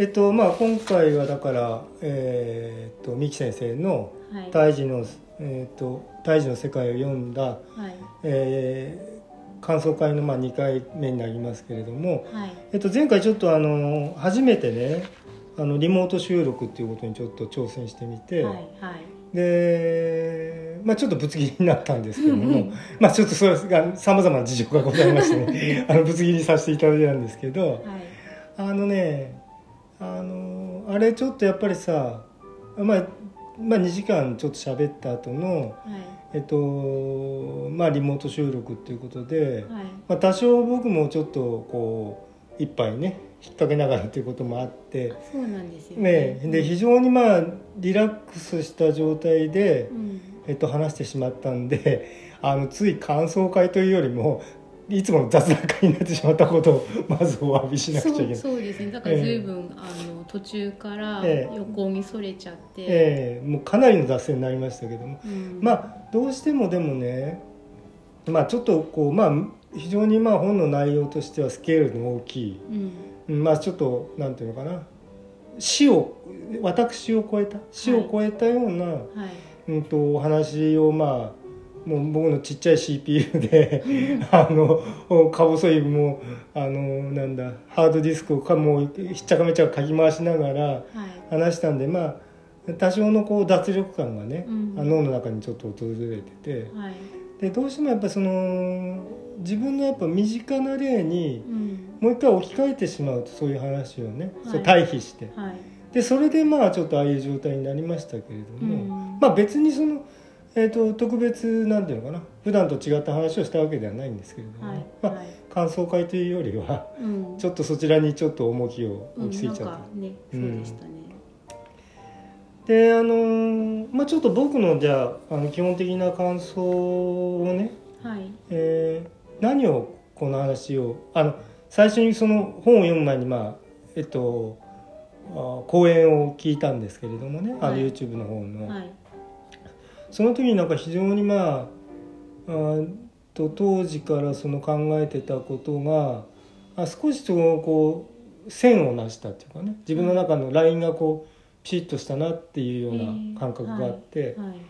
えっとまあ今回はだからえーっと三木先生のはい。胎児のえーっと胎児の世界を読んだ、はい。えー感想会のまあ2回目になりますけれども、はい。えっと前回ちょっとあの初めてねあのリモート収録っていうことにちょっと挑戦してみて、はいはい。で、まあ、ちょっとぶつ切りになったんですけどもまあちょっとそれがさまざまな事情がございましてね あのぶつ切りさせていただいたんですけどはい。あのねあのあれちょっとやっぱりさ、まあ、まあ2時間ちょっと喋った後のはい。えっとまあリモート収録っていうことで、はい。まあ、多少僕もちょっとこう一杯ね引っ掛けながらということもあって。そうなんですよね、で非常にまあリラックスした状態で、うん。えっと、話してしまったんであのつい感想会というよりもいつもの雑談会になってしまったことをまずお詫びしなくちゃいけない。そうですね。だから随分、あの途中からええ。横にそれちゃって、ええ。もうかなりの脱線になりましたけども、うん。まあどうしてもでもねまあちょっとこうまあ非常にまあ本の内容としてはスケールの大きい、うん。うんまあちょっとなんていうのかな。死を私を超えた？死を超えたような、はい。うん、とお話をまあもう僕のちっちゃい CPU で あのか細いもうあのなんだハードディスクをかもうひっちゃかめちゃかき回しながらはい。話したんでまあ多少のこう脱力感がね、うん。あ脳の中にちょっと訪れててはい。でどうしてもやっぱその自分のやっぱ身近な例にうん。もう一回置き換えてしまうとそういう話をね、はい。そう対比して。はい。でそれでまあちょっとああいう状態になりましたけれども。うん。まあ別にその、えー、と特別なんていうのかな。普段と違った話をしたわけではないんですけれども、はいまあ、はい。感想会というよりはうん。ちょっとそちらにちょっと重きをうん置きすぎちゃった、なんかねそうでしたね、であのーまあちょっと僕のじゃああの基本的な感想をね、はい。えー何をこの話をあの最初にその本を読む前にまあえっとあ講演を聞いたんですけれどもね、あのはい。YouTube の方の。はいその時になんか非常にまああーと当時からその考えてたことがあ少しそのこう線をなしたっていうかね自分の中のラインがこうピシッとしたなっていうような感覚があって、はい。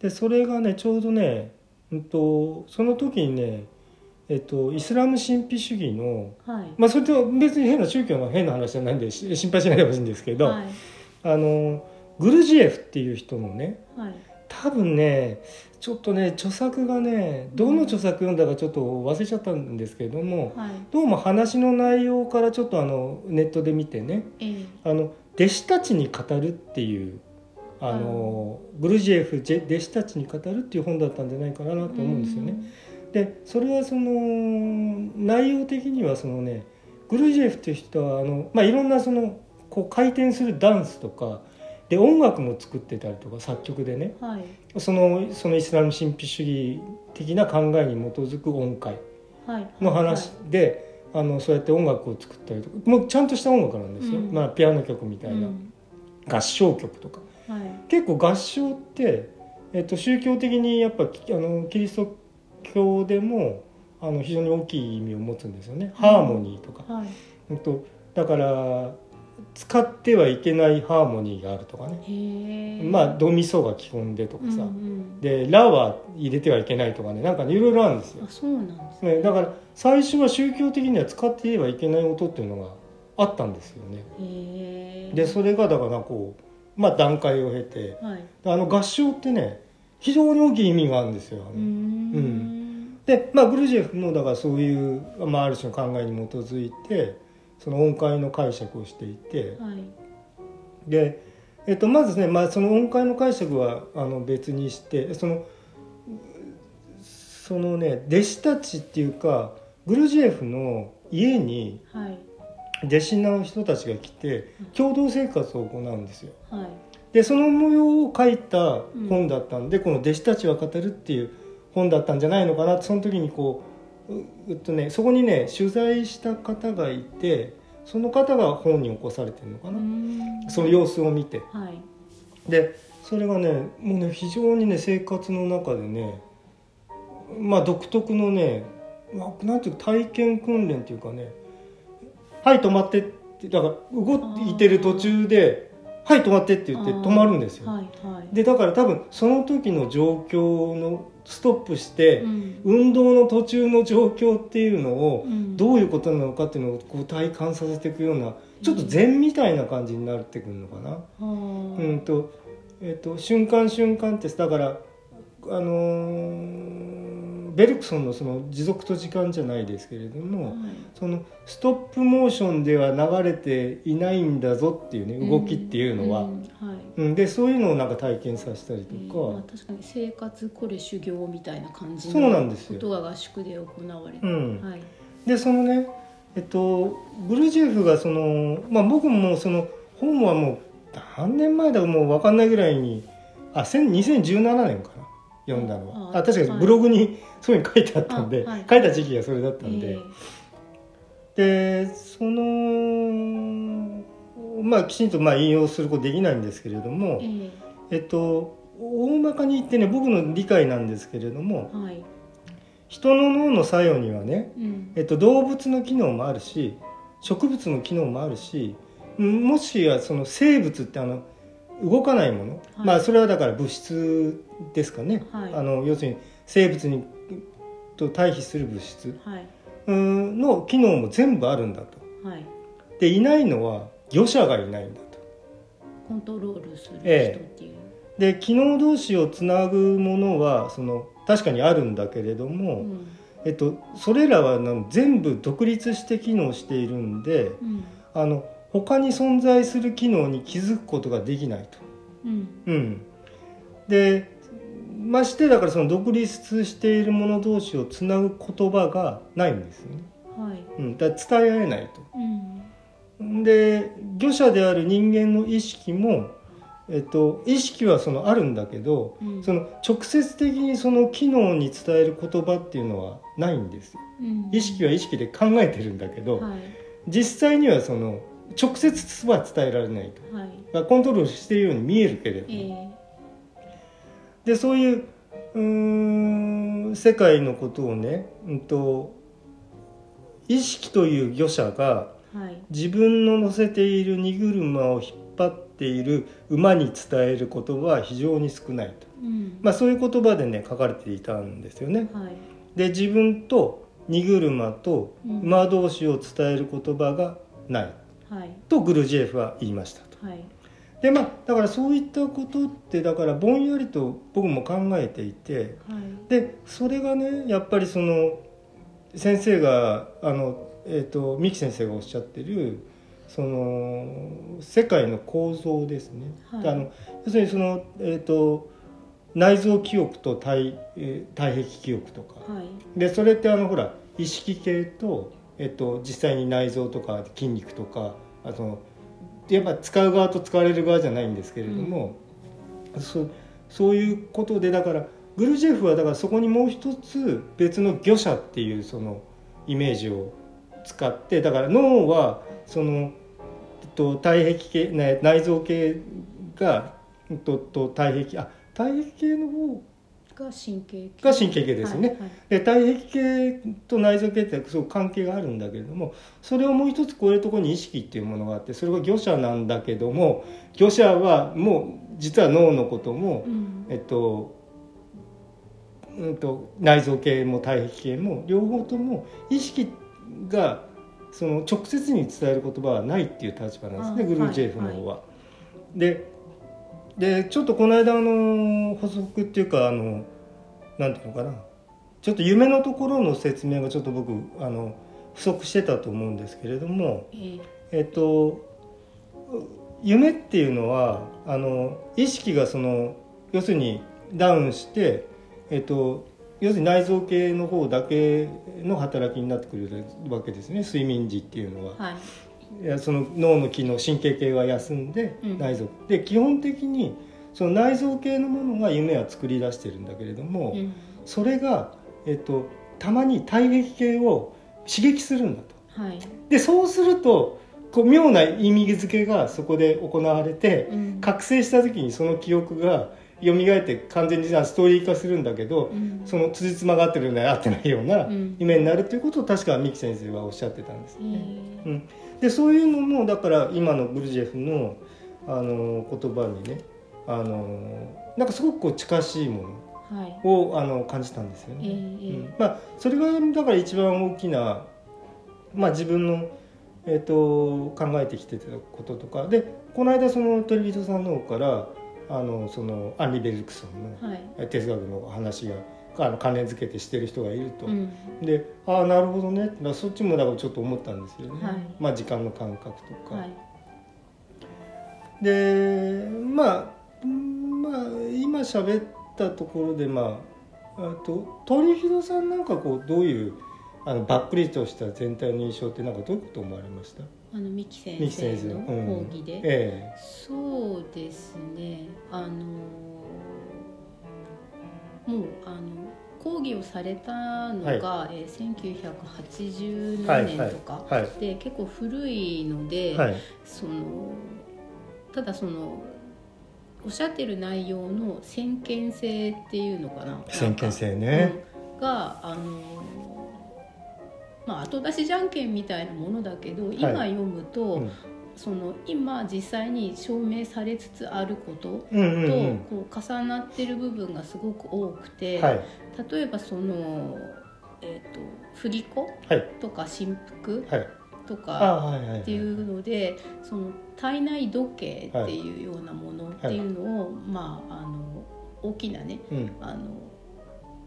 でそれがねちょうどね、うん、とその時にね、えっと、イスラム神秘主義のはい。まあそれと別に変な宗教の変な話じゃないんでし心配しないでほしいんですけど、はい。あのグルジエフっていう人のねはい多分ねちょっとね著作がねどの著作読んだかちょっと忘れちゃったんですけれどもはい。どうも話の内容からちょっとあのネットで見てねええ。あの弟子たちに語るっていうあのグルジエフ弟子たちに語るっていう本だったんじゃないかなと思うんですよね。でそれはその内容的にはそのねグルジエフっていう人はあの、まあ、いろんなそのこう回転するダンスとかで音楽も作ってたりとか作曲でね。はい。そのそのイスラム神秘主義的な考えに基づく音階はい。の話で、あのそうやって音楽を作ったりとかもうちゃんとした音楽なんですよ、うん。まあ、ピアノ曲みたいな、うん。合唱曲とか。はい。結構合唱って、えっと、宗教的にやっぱきあのキリスト教でもあの非常に大きい意味を持つんですよね、ハーモニーとか、はい。うんと、だから使ってはいけないハーモニーがあるとかね、まあドミソが基本でとかさ、うんうんでラは入れてはいけないとかね。なんかねいろいろあるんですよ。あ、そうなんですね、だから最初は宗教的には使ってはいけない音っていうのがあったんですよね。でそれがだからこうまあ段階を経て。はい。あの合唱ってね非常に大きい意味があるんですよ。うーん。でまあグルジエフもだからそういう、まあ、ある種の考えに基づいてその音階の解釈をしていてはい。で、えっと、まずね、まあ、その音階の解釈はあの別にしてそのそのね弟子たちっていうかグルジエフの家にはい。弟子の人たちが来て共同生活を行うんですよ。はい。でその模様を書いた本だったんで、この「弟子たちは語る」っていう本だったんじゃないのかなその時にこうううっとねそこにね取材した方がいてその方が本に起こされてるのかな、その様子を見て。はい。でそれがねもうね非常にね生活の中でねまあ独特のねまあなんていうか体験訓練っていうかね「はい止まって」ってってだから動いてる途中で「はい止まって」って言って止まるんですよ。はいはい。でだから多分その時の状況のストップして、うん。運動の途中の状況っていうのをうん。どういうことなのかっていうのをこう体感させていくようなちょっと禅みたいな感じになってくるのかな。はあうんとえっと瞬間瞬間ってだからあのーベルクソンのその持続と時間じゃないですけれども、はい。そのストップモーションでは流れていないんだぞっていうね動きっていうのは、ん。はい。うん。でそういうのをなんか体験させたりえーとか、まあ、確かに生活これ修行みたいな感じそうなんですよ。ことが合宿で行われて、うん。はい。でそのねえっとグルジエフがそのまあ僕もその本はもう何年前だかもう分かんないぐらいにあ千2017年かな読んだのは。ああ確かにはい。ブログにそういうの書いてあったんで、あはい。書いた時期がそれだったんで、えでそのまあきちんとまあ引用することできないんですけれども、ーえ。えっと大まかに言ってね僕の理解なんですけれどもーはい。人の脳の作用にはね、うん。えっと、動物の機能もあるし植物の機能もあるしうんもしやその生物ってあの動かないもの、はい。まあそれはだから物質ですかね、はい。あの要するに生物にと対比する物質はい。うんの機能も全部あるんだと。はい。でいないのは魚者がいないんだと。コントロールする人えっていう、で機能同士をつなぐものはその確かにあるんだけれども、うん。えっと、それらは全部独立して機能しているんでうん。あの他に存在する機能に気づくことができないと。うん。うん、でましてだからその独立している者同士をつなぐ言葉がないんですよね。はいうん、だ伝え合えないと。うんで魚者である人間の意識も、えっと、意識はそのあるんだけどうんその直接的にその機能に伝える言葉っていうのはないんですよ。うん意識は意識で考えてるんだけど、はい実際にはその直接は伝えられないと。はいコントロールしているように見えるけれどえも、ーでそういううーん世界のことをね、うん、と意識という魚者がはい。自分の乗せている荷車を引っ張っている馬に伝える言葉は非常に少ないと、うん。まあ、そういう言葉でね書かれていたんですよね。はい。で自分と荷車とうん。馬同士を伝える言葉がない。はい。とグルジエフは言いましたと。はいでまあだからそういったことってだからぼんやりと僕も考えていてはい。でそれがねやっぱりその先生があの、えー、と三木先生がおっしゃってるその世界の構造ですね。はい。あの要するにその、えー、と内臓記憶と体,、えー体壁記憶とか。はい。でそれってあのほら意識系と、えっと、実際に内臓とか筋肉とかあとやっぱ使う側と使われる側じゃないんですけれども、そうそういうことでだからグルジェフはだからそこにもう一つ別の魚者っていうそのイメージを使ってだから脳はその、えっと、体壁系ね内臓系が、えっと、と体壁あ体壁系の方が神経系。が神経系ですよね。はいはい。で体壁系と内臓系ってすごく関係があるんだけれどもそれをもう一つ超えるところに意識っていうものがあってそれが魚者なんだけども魚者はもう実は脳のことも、うん。えっとうんと内臓系も体壁系も両方とも意識がその直接に伝える言葉はないっていう立場なんですねあグルージェフの方は。ででちょっとこの間あの補足っていうかあのなんていうのかな。ちょっと夢のところの説明がちょっと僕あの不足してたと思うんですけれどもえっと夢っていうのはあの意識がその要するにダウンして、えっと、要するに内臓系の方だけの働きになってくるわけですね。睡眠時っていうのは。はいその脳の機能神経系は休んでうん。内臓、で基本的にその内臓系のものが夢は作り出してるんだけれども、うん。それが、えっと、たまに体壁系を刺激するんだと。はい。でそうするとこう妙な意味付けがそこで行われてうん。覚醒した時にその記憶が蘇って完全にストーリー化するんだけど、うん。その辻褄が合ってるような合ってないようなうん。夢になるということを確か三木先生はおっしゃってたんですえね。ー。うん、でそういうのもだから今のグルジェフのあの言葉にねあのなんかすごくこう近しいもはい。のをあの感じたんですよええね。え。うん。まあ、それがだから一番大きな、まあ、自分の、えー、と考えてきてたこととか。でこの間そのトリビトさんの方からあのそのアンリ・ベルクソンの哲学の話があの関連付けてしてる人がいると。うん。でああなるほどね。だからそっちもだからちょっと思ったんですよね、はい。まあ時間の感覚とか、はい。でまあうんまあ今喋ったところでまああと鳥広さんなんかこうどういうあのばっくりとした全体の印象ってなんかどういうこと思われました？あの三木先生生の。うん。講義で、えそうですね。あのもうあの講義をされたのが、えー1980はい年とか、はいはいで結構古いので、そのただそのおっしゃってる内容の先見性っていうのかな。先見性ね、うん。があのまあ後出しじゃんけんみたいなものだけど、今読むと、うんその今実際に証明されつつあることとうんこう重なってる部分がすごく多くて、はい。例えばその、えー、と振り子はい。とか振幅はい。とあかはいはいはい。っていうのでその体内時計っていうようなものっていうのを、まああの大きなねうん。あの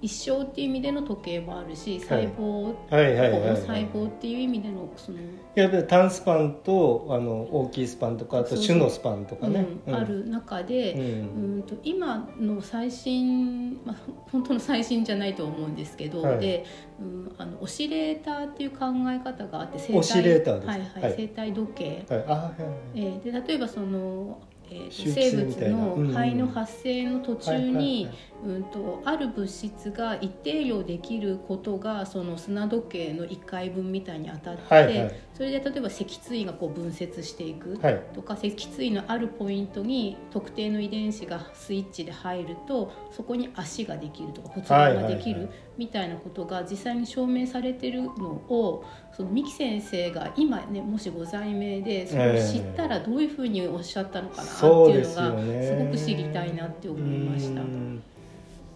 一生っていう意味での時計もあるし細胞、はいはい細胞っていう意味でのその、やっぱり単スパンとあの大きいスパンとかあと種のスパンとかね、うんある中で、うん。うんと今の最新、まあ、本当の最新じゃないと思うんですけど、はい。で、うん、あのオシレーターっていう考え方があって生オシレーターはいはいはい。生体時計、はい、あはいはい。えーで例えばその、えー生物の肺の発生の途中にはいうんとある物質が一定量できることがその砂時計の1回分みたいに当たって、はいはいそれで例えば脊椎がこう分節していく、はい。とか脊椎のあるポイントに特定の遺伝子がスイッチで入るとそこに足ができるとか骨盤ができるはいはいはいみたいなことが実際に証明されてるのをその三木先生が今ねもしご在命でそれを知ったらどういうふうにおっしゃったのかなっていうのがすごく知りたいなって思いました。う。ん。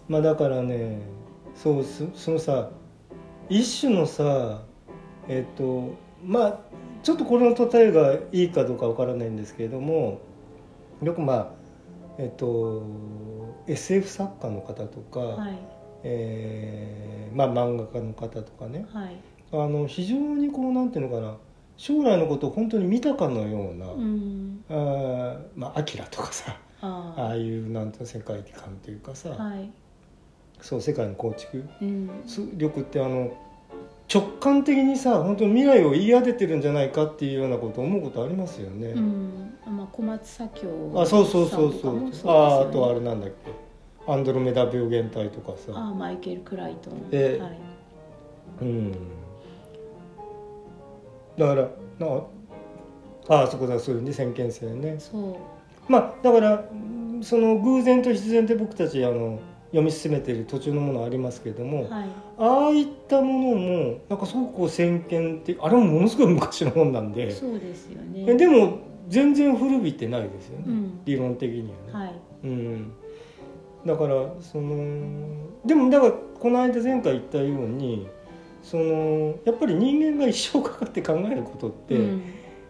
まあだからねそうそそのさ一種のさえっ、とまあちょっとこれの例えがいいかどうかわからないんですけれどもよくまあえっ、と SF 作家の方とか、はい。えーまあ漫画家の方とかね。はい。あの非常にこうなんていうのかな将来のことを本当に見たかのような、うん。あーまあ「アキラとかさあああいうなんていうの世界観というかさ、あはい。そう世界の構築。うん。力ってあの直感的にさ本当に未来を言い当ててるんじゃないかっていうようなことを思うことありますよね。うん。まあ小松左京あそうそうそうそうさんとかもですよねああとあれなんだっけ。アンドロメダ病原体とかさ。あマイケル・クライトン、ではい。うん。だからなああそこだそういうね先見性ね。そう。まあだからうんその偶然と必然で僕たちあの読み進めている途中のものありますけれども、はい。ああいったものもなんかすごくこう先見ってあれもものすごい昔の本なんでそうですよね。えでも全然古びてないですよね、うん。理論的にはね、はい。うん、だからそのでもだからこの間前回言ったようにそのやっぱり人間が一生かかって考えることって、うん。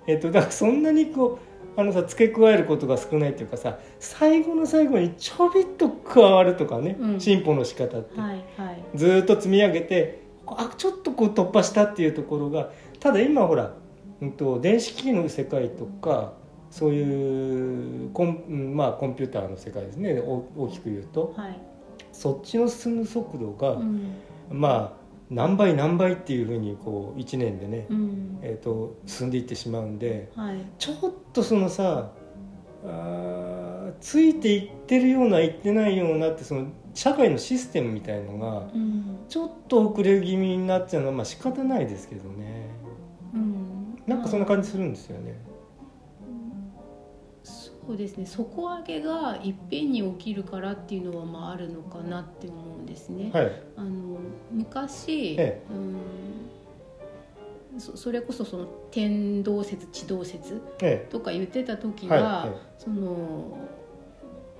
えっと、だからそんなにこうあのさ付け加えることが少ないっていうかさ最後の最後にちょびっと加わるとかね、うん。進歩の仕方って、はいはい。ずーっと積み上げてあちょっとこう突破したっていうところがただ今ほら、うん、と電子機器の世界とかそういうコン,うん、まあ、コンピューターの世界ですねお大きく言うと。はい。そっちの進む速度が、うん。まあ何倍何倍っていうふうにこう1年でね、うん。えー、と進んでいってしまうんではい。ちょっとそのさあーついていってるようないってないようなってその社会のシステムみたいのがうん。ちょっと遅れ気味になっちゃうのはまあ仕方ないですけどね。うん。なんかそんな感じするんですよね。そうですね。底上げがいっぺんに起きるからっていうのはまああるのかなって思うんですね。はい、あの昔、えうんそそれこそその天動説地動説えとか言ってた時はい。は、はいその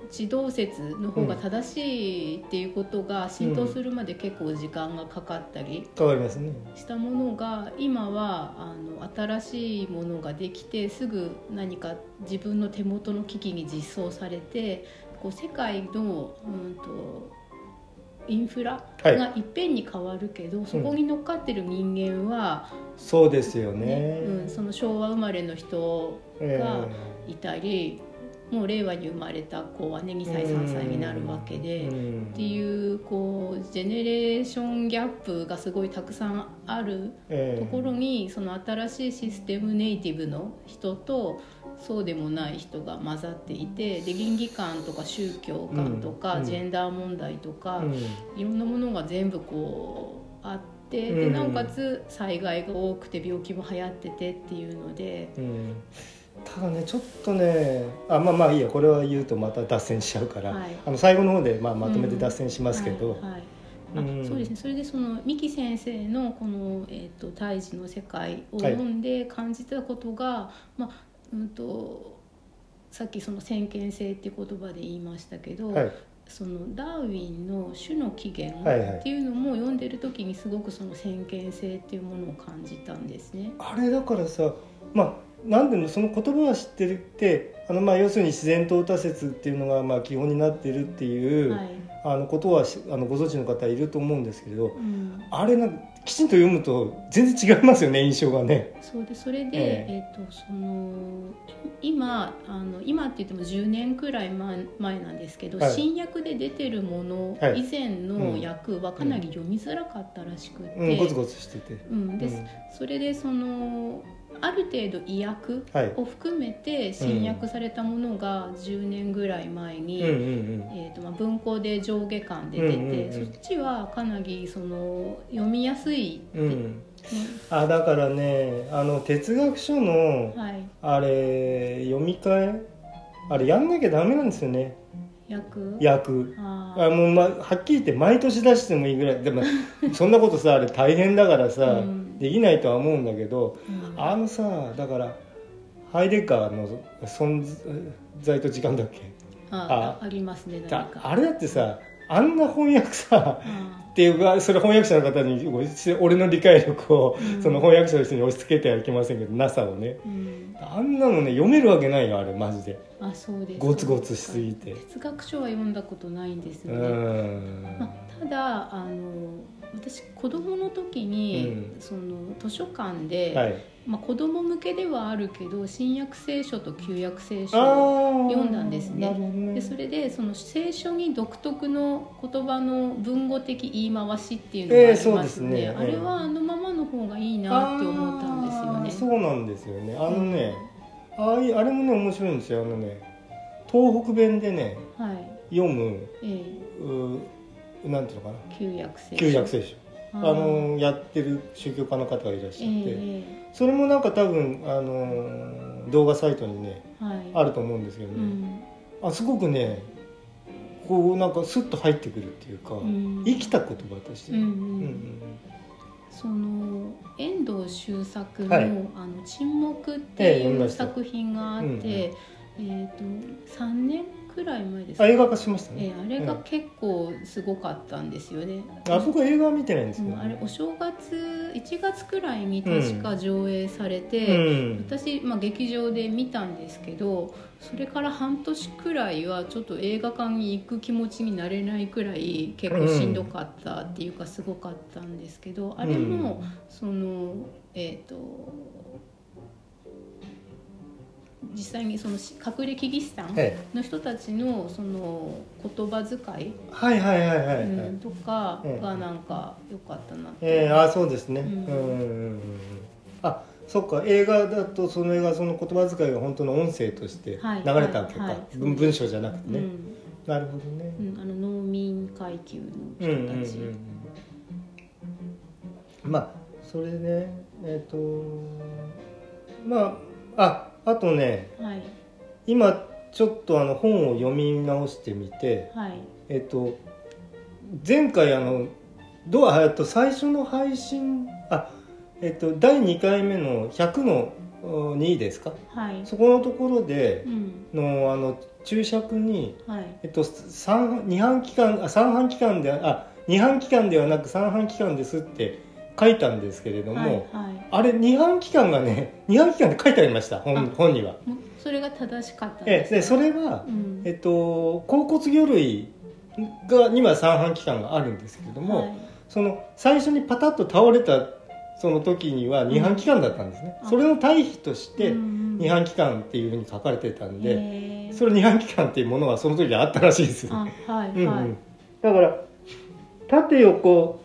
地動説の方が正しいっていうことが浸透するまで結構時間がかかったりえ変わりますね。したものが今はあの新しいものができてすぐ何か自分の手元の機器に実装されてこう世界の、うん、とインフラはい。がいっぺんに変わるけど、そこに乗っかってる人間は、そうですよね。ねうん、その昭和生まれの人えがいたり、もう令和に生まれた子はね2歳3歳になるわけで。うんっていうこうジェネレーションギャップがすごいたくさんあるええところにその新しいシステムネイティブの人とそうでもない人が混ざっていてで倫理観とか宗教観とか、うんジェンダー問題とか、うんいろんなものが全部こうあってでうんなおかつ災害が多くて病気も流行っててっていうので。うんただねちょっとねあまあまあいいやこれは言うとまた脱線しちゃうから、はい。あの最後の方で、まあ、まとめて脱線しますけど、はいはい。あうん。そうですねそれでその三木先生のこの、えー、と胎児の世界を読んで感じたことが、まあうん、とさっきその先見性っていう言葉で言いましたけど、はい。そのダーウィンの「種の起源」はいはい。っていうのも読んでる時にすごくその先見性っていうものを感じたんですね。あれだからさまあなんでもその言葉は知ってるってあのまあ要するに自然淘汰説っていうのがまあ基本になってるっていう、はい。あのことはしあのご存知の方いると思うんですけどうん、あれなきちんと読むと全然違いますよね印象がね。そうでそれで、ええ。ーとその今あの今って言っても10年くらい前前なんですけど、はい。新訳で出てるものはい。以前の訳はかなり読みづらかったらしくて、うん、ゴツゴツしてて。うん。でうん。それでそのある程度意訳はい。を含めて新訳されたものが10年ぐらい前に、うん。うんえーとまあ、文庫で上下巻で出て、うんうんうん。そっちはかなりその読みやすいって、うん。うん、あだからねあの哲学書のうんはい。あれ読み替えあれやんなきゃダメなんですよね。訳訳あもう、ま、はっきり言って毎年出してもいいぐらい。でもそんなことさあれ大変だからさ、うんできないとは思うんだけどうん。あのさだからハイデガーの存在と時間だっけ？ああありますねだあれだってさあんな翻訳さあっていうかそれ翻訳者の方に俺の理解力を、うん。その翻訳者の人に押し付けてはいけませんけど NASA をねうんあんなのね読めるわけないよあれマジで。あそうです。ゴツゴツしすぎて。哲学書は読んだことないんですうよね、ん。まあ、ただあの私子供の時に、うん。その図書館で、はい。まあ、子供向けではあるけど新約聖書と旧約聖書を読んだんですね。ね。でそれでその聖書に独特の言葉の文語的言い回しっていうのがありますね,、ええそうですね。あれはあのままの方がいいなって思ったんですよね。そうなんですよね。あのね、ああいうあれもね面白いんですよ。あのね東北弁でねはい。読むえうなんていうのかな？え旧約聖書。旧約聖書。あのやってる宗教家の方がいらっしゃって、えそれもなんか多分あの動画サイトにねえはい。あると思うんですけどね、うん。あすごくねこうなんかスッと入ってくるっていうか、うん。生きた言葉として、うんうん。うんその遠藤周作の「はい。あの沈黙」っええていう作品があって、えー、と3年？くらい前ですあ映画化しましたね、ええあれが結構すごかったんですよね。あそこ映画は見てないんですけど、うんあれお正月1月くらいに確か上映されて、うん。私、まあ、劇場で見たんですけどそれから半年くらいはちょっと映画館に行く気持ちになれないくらい結構しんどかったっていうかすごかったんですけど、あれもそのえっ、と実際にその隠れキリシタンえの人たちのその言葉遣い、えはいはいはいはいはい、うん、とかええ。がなんか良かったなって。ええあそうですね、ううんんうんうんうん。あそっか。映画だとその映画その言葉遣いが本当の音声として流はい。れたわけか、はいはい文文章じゃなくてね、うん。なるほどね、うん、あの農民階級のうんうんうん人たち、うん。まあそれねえっ、とまあああとねはい。今ちょっとあの本を読み直してみてはい。えっ、と前回あのどうあえっと最初の配信あえっと、第2回目の100のお2ですか？はい。そこのところでうん。のあの注釈に、はい。えっと、三二半期間あ三半期間であ二半期間ではなく三半期間ですって書いたんですけれども、はいはい。あれ二半期間がね 二半期間で書いてありました本あ本には。それが正しかったんえでそれは、うん。えっと、甲骨魚類がには三半期間があるんですけれども、はい。その最初にパタッと倒れたその時には二半期間だったんですね、うん。それの対比としてうん二半期間っていうふうに書かれてたんで、へーそれ二半期間っていうものはその時はあったらしいです。あはいうんはい、うん。だから縦横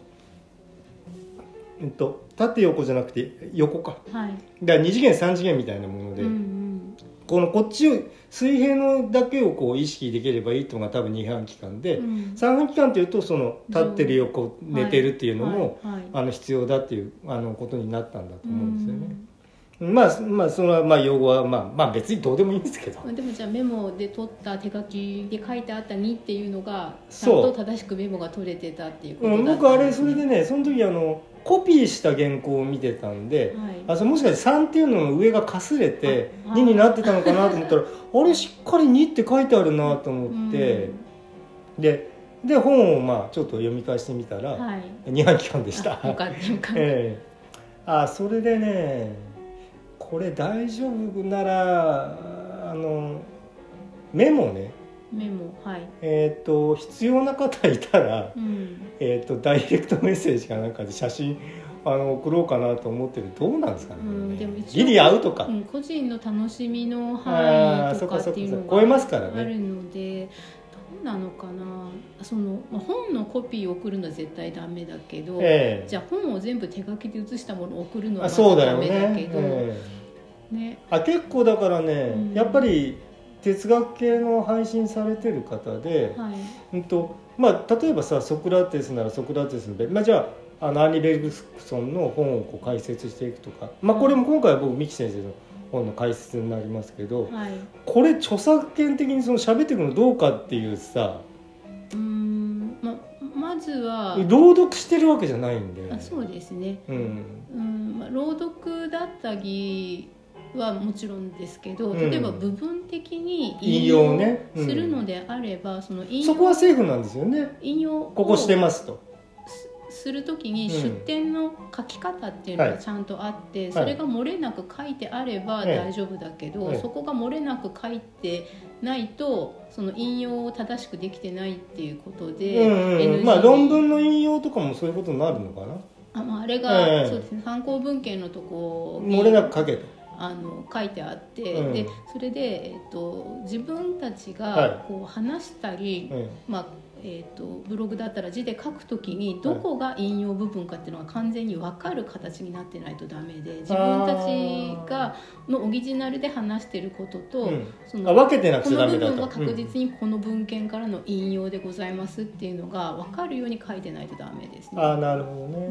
えっと縦横じゃなくて横か。はい。だから2次元3次元みたいなもので、うんうん。このこっちを水平のだけをこう意識できればいいっていうのが多分二半期間で、うん。三半期間っていうとその立ってる横寝てるっていうのも、はい。はい。あの必要だっていうあのことになったんだと思うんですよね。まあまあそれはまあ用語はまあまあ別にどうでもいいんですけど。うんでもじゃあメモで取った手書きで書いてあった2っていうのがちゃんと正しくメモが取れてたっていうことうん、だった僕あれそれでねその時あのコピーした原稿を見てたんで、はい。あそれもしかして3っていうのの上がかすれてあ2になってたのかなと思ったら あれしっかり2って書いてあるなと思って、でで本をまあちょっと読み返してみたら、うんはい。2半期間でした。あよかったよかった、ええ。あそれでねこれ大丈夫ならあのメモね。メモはい。えっ、と必要な方いたら、うん。えー、とダイレクトメッセージかなんかで写真あの送ろうかなと思ってる。どうなんですかね,、うんでもギリ合うとか、うん、個人の楽しみのあ範ー囲とかっていうのそっかそっか超えますからね。があるのでどうなのかな。その、まあ、本のコピーを送るのは絶対ダメだけど、ええ。じゃあ本を全部手書きで写したものを送るのはだよダメだねけど、ええね。あ結構だからね、うん。やっぱり哲学系の配信されてる方で、はい。うんとまあ、例えばさソクラテスならソクラテスのべ、まあ、じゃああのアンリ・ベルグソンの本をこう解説していくとか、まあ、これも今回は僕三木先生の本の解説になりますけど、はい。これ著作権的にその喋っていくのどうかっていうさうーんままずは朗読してるわけじゃないんで、あそうですね。うん、うん、まあ、朗読だったりはもちろんですけどうん。例えば部分的に引用ね。うんするのであれば、その引そ用こはセーフなんですよね。引用をここしてますと。する時にうん。出典の書き方っていうのはい。がちゃんとあって、い。それが漏れなく書いてあればええ。大丈夫だけど、ええ。そこが漏れなく書いてないとその引用を正しくできてないっていうことで、うんうんまあ論文の引用とかもそういうことになるのかな。あ,、まあ、あれが、ええ。そうですね参考文献のとこに漏れなく書けと。あの書いてあって、うん。でそれで、えっと自分たちはい。がこう話したり、うん。まあえっとブログだったら字で書くときにどこが引用部分かっていうのが完全に分かる形になってないとダメで自分たちがのオリジナルで話してることと、うんそあ分けてなくこの部ちゃダメだと。分は確実にこの文献からの引用でございますっていうのが分かるように書いてないとダメですね。ああなるほどね。んう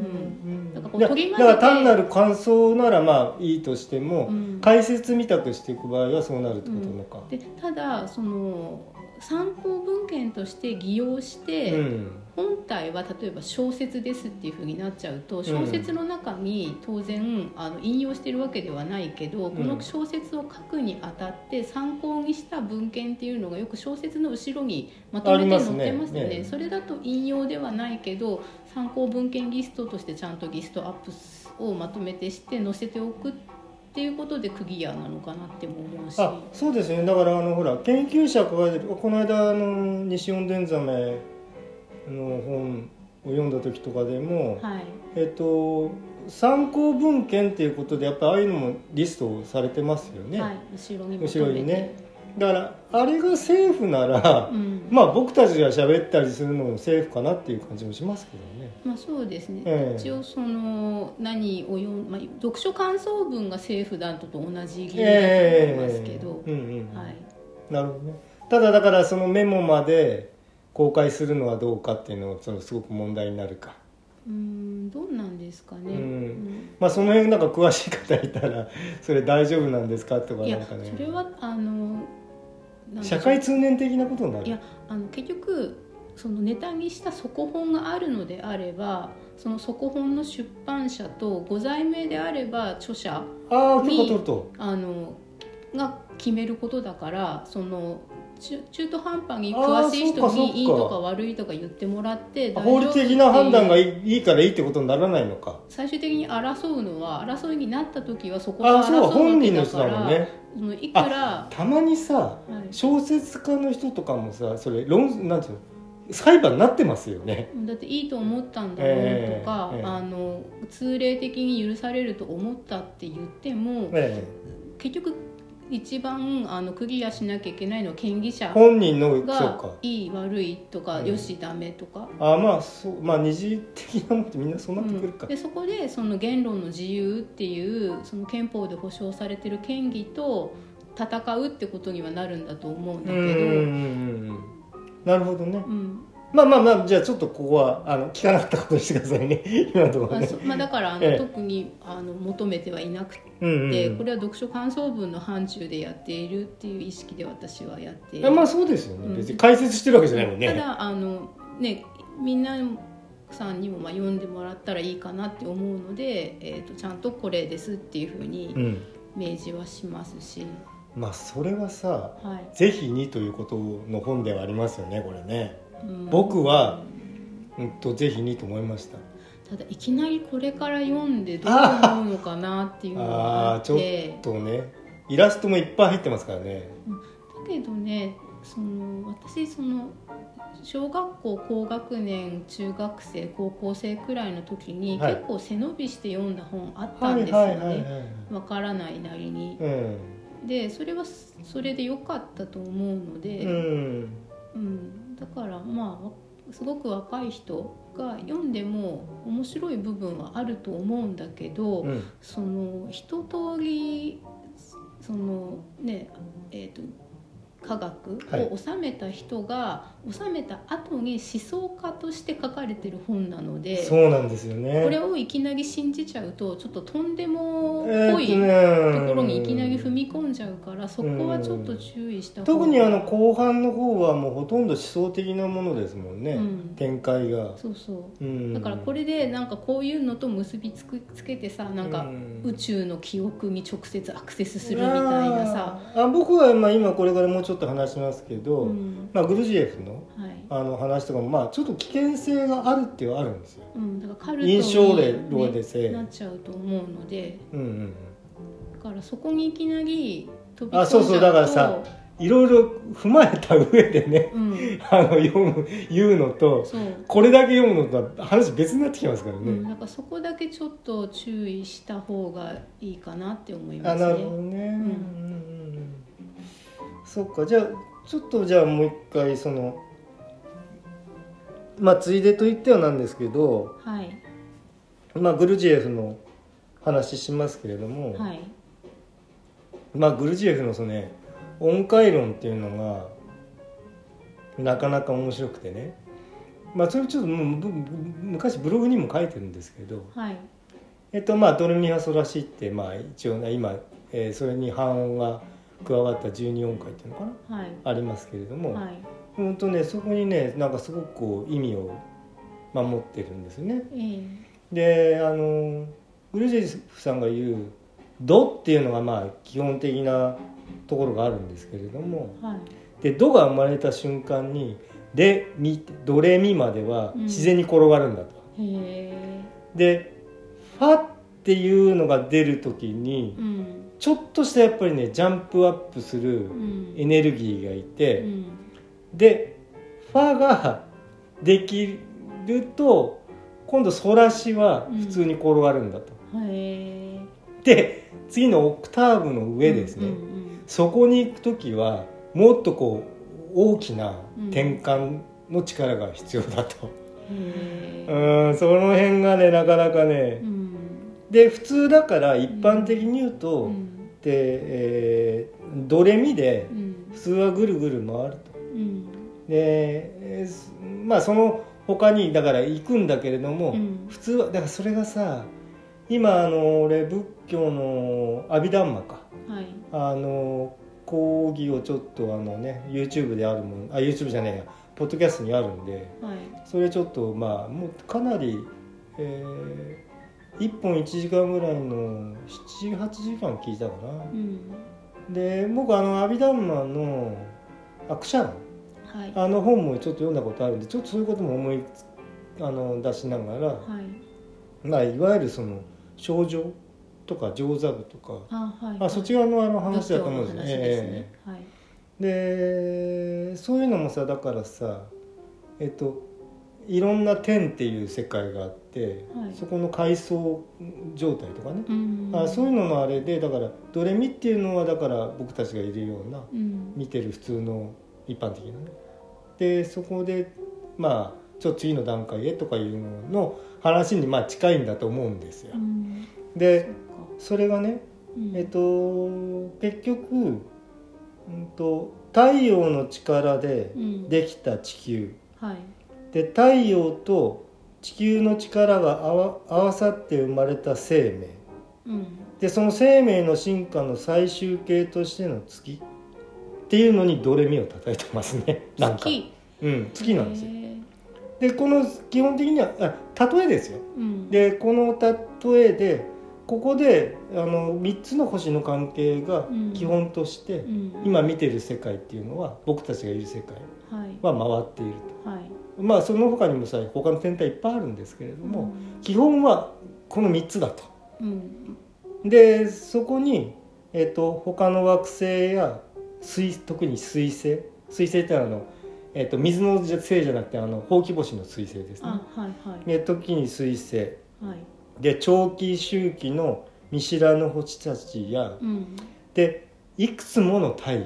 んだからこうだから単なる感想ならまあいいとしても、うん解説みたくしていく場合はそうなるってことなのか。でただその参考文献として偽用して、うん。本体は例えば小説ですっていうふうになっちゃうと小説の中に当然あの引用してるわけではないけど、この小説を書くにあたって参考にした文献っていうのがよく小説の後ろにまとめて載ってますよね。ありますね。それだと引用ではないけど参考文献リストとしてちゃんとリストアップをまとめてして載せておくっていうことでクリアなのかなっても思うし。あそうですね。だからあのほら研究者がこの間あの西音伝ザメの本を読んだ時とかでも、はい。えっと参考文献っていうことでやっぱああいうのもリストされてますよね、はい、後ろに後ろにねだからあれがセーフなら、うん。まあ僕たちが喋ったりするのもセーフかなっていう感じもしますけどね。まあそうですね、ええ。一応その何を読ん、まあ、読書感想文がセーフだとと同じ理由だとえ思いますけど、なるほどねただだからそのメモまで公開するのはどうかっていうのはそのすごく問題になるか。うーんどうなんですかね、うん。うん。まあその辺なんか詳しい方いたらそれ大丈夫なんですかとかなんかね。それはあの社会通念的なことになる。いやあの結局そのネタにした底本があるのであればその底本の出版社とご在名であれば著者あああのが決めることだからその中中途半端に詳しい人にいいとか悪いとか言ってもらって法律的な判断がいいからいいってことにならないのか。最終的に争うのは争いになった時はそこあが争うわあそう本け人の人だからだもんね。そのいくら、たまにさはい。小説家の人とかもさそれ論なんていうの裁判になってますよね。だっていいと思ったんだろうとか、ええええ。あの通例的に許されると思ったって言ってもえ。結局一番あのクリアしなきゃいけないのは権利え者本人のがか。いい悪いとか、うん。よしダメとか、あまあそうまあ二次的なもんってみんなそうなってくるか、うんでそこでその言論の自由っていうその憲法で保障されてる権利と戦うってことにはなるんだと思うんだけど、なるほどね。うんまあまあまあじゃあちょっとここはあの聞かなかったことにしてくださいね。今のところね。あそまあ、だからあの、ええ。特にあの求めてはいなくて、うんうんうん。これは読書感想文の範疇でやっているっていう意識で私はやっている。あまあそうですよね、うん。別に解説してるわけじゃないもんね。ただあのねみんなさんにもまあ読んでもらったらいいかなって思うので、えー、とちゃんとこれですっていうふうにうん。明示はしますし、まあそれはさはい。ぜひにということの本ではありますよねこれね。うん僕はうんとぜひにと思いました。ただいきなりこれから読んでどう思うのかなっていうのがあっああちょってとねイラストもいっぱい入ってますからね。だけどねその私その小学校高学年中学生高校生くらいの時に、はい。結構背伸びして読んだ本あったはいんですよね。わからないなりに。うん。でそれはそれで良かったと思うので、うん。うんだからまあすごく若い人が読んでも面白い部分はあると思うんだけど、うん。その一通りそのねえー、と科学を収めた人が、収めた後に思想家として書かれてる本なのでそうなんですよね。これをいきなり信じちゃうとちょっととんでもぽいえーところにいきなり踏み込んじゃうからそこはちょっと注意した方が特にあの後半の方はもうほとんど思想的なものですもんね、うん。展開が、そうそう。うん、だからこれでなんかこういうのと結びつくつけてさなんかうん。宇宙の記憶に直接アクセスするみたいなさ、あ僕はまあ今これからもうちょっと話しますけど、うん。まあ、グルジエフのはい。あの話とかもまあちょっと危険性があるっていうのはあるんですよ。うん、だからカルト印象例に、でせ。なっちゃうと思うので。うんうんだからそこにいきなり飛び込んじゃうと。あそうそうだからさいろいろ踏まえた上でねうん。あの読む言うのとこれだけ読むのとは話別になってきますからね、うん、だからそこだけちょっと注意した方がいいかなって思いますあなるほね。どね、うんうんうん。そっかじゃあちょっとじゃあもう一回そのまあついでと言ってはなんですけど、はい。まあ、グルジエフの話しますけれども、はい。まあグルジエフのそのね音階論っていうのがなかなか面白くてね。まあそれちょっと昔ブログにも書いてるんですけどはい。えっとまあドレミファソラシってまあ一応ね今、えーそれに半音が加わった12音階っていうのかな？はい。ありますけれども、はい。本当ねそこにねなんかすごくこう意味を守ってるんですね。えであのウルジェフさんが言う「ド」っていうのがまあ基本的なところがあるんですけれどもえはい。で「ド」が生まれた瞬間に「レ」「ミ」「ド」「レ」「ミ」まではうん。自然に転がるんだと。へえ。で「ファ」っていうのが出る時にうんちょっとしたやっぱりねジャンプアップするうん。エネルギーがいうて。ん。でファができると今度ソラシは普通に転がるんだと、へえ。で次のオクターブの上ですね、うんうんそこに行く時はもっとこう大きなうん。転換の力が必要だと。へうえんその辺がねなかなかねうんで普通だから一般的に言うと、うん。で、えードレミでうん。普通はぐるぐる回ると。うん。で、まあその他にだから行くんだけれども、うん。普通はだからそれがさ今あの俺仏教の阿弥陀マか。はい。あの講義をちょっとあのね YouTube であるもんあ YouTube じゃねえやポッドキャストにあるんではい。それちょっとまあもうかなり、えー、1本1時間ぐらいの78時間聞いたかな。う、ん。で僕あのアビダンマンの「アクシャンはい」あの本もちょっと読んだことあるんでちょっとそういうことも思いつあの出しながら、はい。まあ、いわゆるその症状とか上座部とか、あはい。あそっち側のあの話だと思うんですよ。仏教の話ですねはい。でそういうのもさだからさえっといろんな天っていう世界があって、はい。そこの階層状態とかね、うん。あそういうののあれでだからドレミっていうのはだから僕たちがいるようなうん。見てる普通の一般的なね。でそこでまあちょっと次の段階へとかいうのの話にまあ近いんだと思うんですよ。う。ん。でそれがねうん。えっと結局、うん、と太陽の力でうん。できた地球。はい。で太陽と地球の力が合わ合わさって生まれた生命。うん。でその生命の進化の最終形としての月っていうのにドレミを叩いてますね。なんか。月うん、月なんですよ。でこの基本的にはあ例えですよ。うん。でこの例えでここであの3つの星の関係が基本として、うん。今見てる世界っていうのは僕たちがいる世界は回っているはい。とまあその他にもさ他の天体いっぱいあるんですけれども、うん。基本はこの3つだと。うん。でそこに、えっと他の惑星や水特に水星水星ってのはあの、えっと水の星じゃなくてあのほうき星の水星ですね。あはいはい。で時に水星。はい。で長期周期の見知らぬ星たちやうん。でいくつもの太陽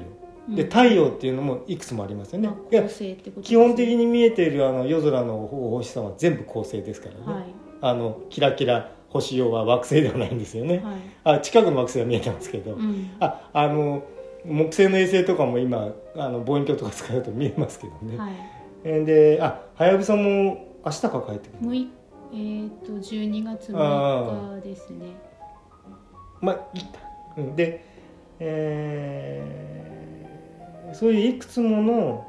でうん。太陽っていうのもいくつもありますよね、まあいや恒星ってことですね。基本的に見えているあの夜空のお星さんは全部恒星ですからね、はい。あのキラキラ星用は惑星ではないんですよね、はい。あ近くの惑星は見えてますけど、うん。ああの木星の衛星とかも今あの望遠鏡とか使うと見えますけどね、はい。えーであはやぶさも明日から帰ってくるえっと12月6日ですね。まあいいか、うん、で、えーそういういくつもの、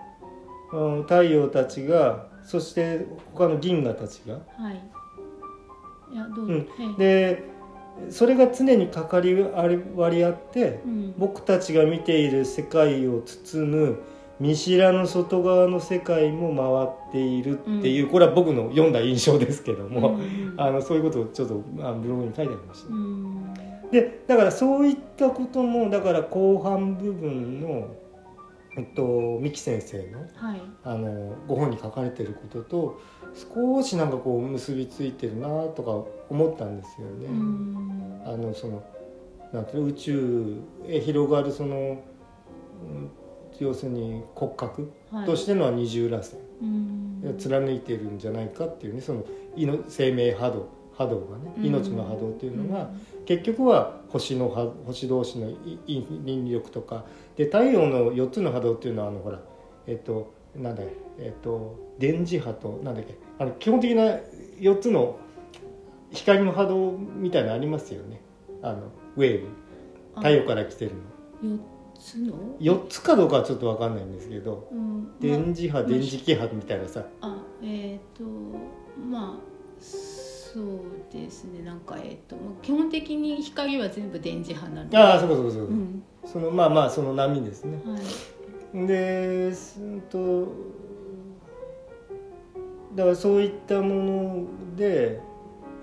うん太陽たちがそして他の銀河たちが。はい。いやどう、うん。ええ。でそれが常に関わり割り合ってうん。僕たちが見ている世界を包む見知らぬ外側の世界も回っているっていう、これは僕の読んだ印象ですけども、うん。あのそういうことをちょっとあのブログに書いてありました。うん。でだからそういったこともだから後半部分の、えっと、三木先生のはい。あのご本に書かれてることと少しなんかこう結びついてるなとか思ったんですよね。うん。あのそのなんていうの宇宙へ広がるその、うん要するに骨格はい。としてのは二重らせん、うん。貫いてるんじゃないかっていうねその命生命波動波動がねうん。命の波動っていうのが、結局は星の波星同士のいい引力とかで太陽の4つの波動っていうのはあのほらえっとなんだっけえっと電磁波となんだっけあの基本的な4つの光の波動みたいなのありますよね。あのウェーブ。太陽から来てるの。4つの？4つかどうかはちょっと分かんないんですけどうん電磁波ま電磁気波みたいなさ。あえっ、とまあそうですね。なんかえっ、とまあ基本的に光は全部電磁波なんで。ああそうかそうかそうか、うん。そのまあまあその波ですね。はい。ですんとだからそういったもので、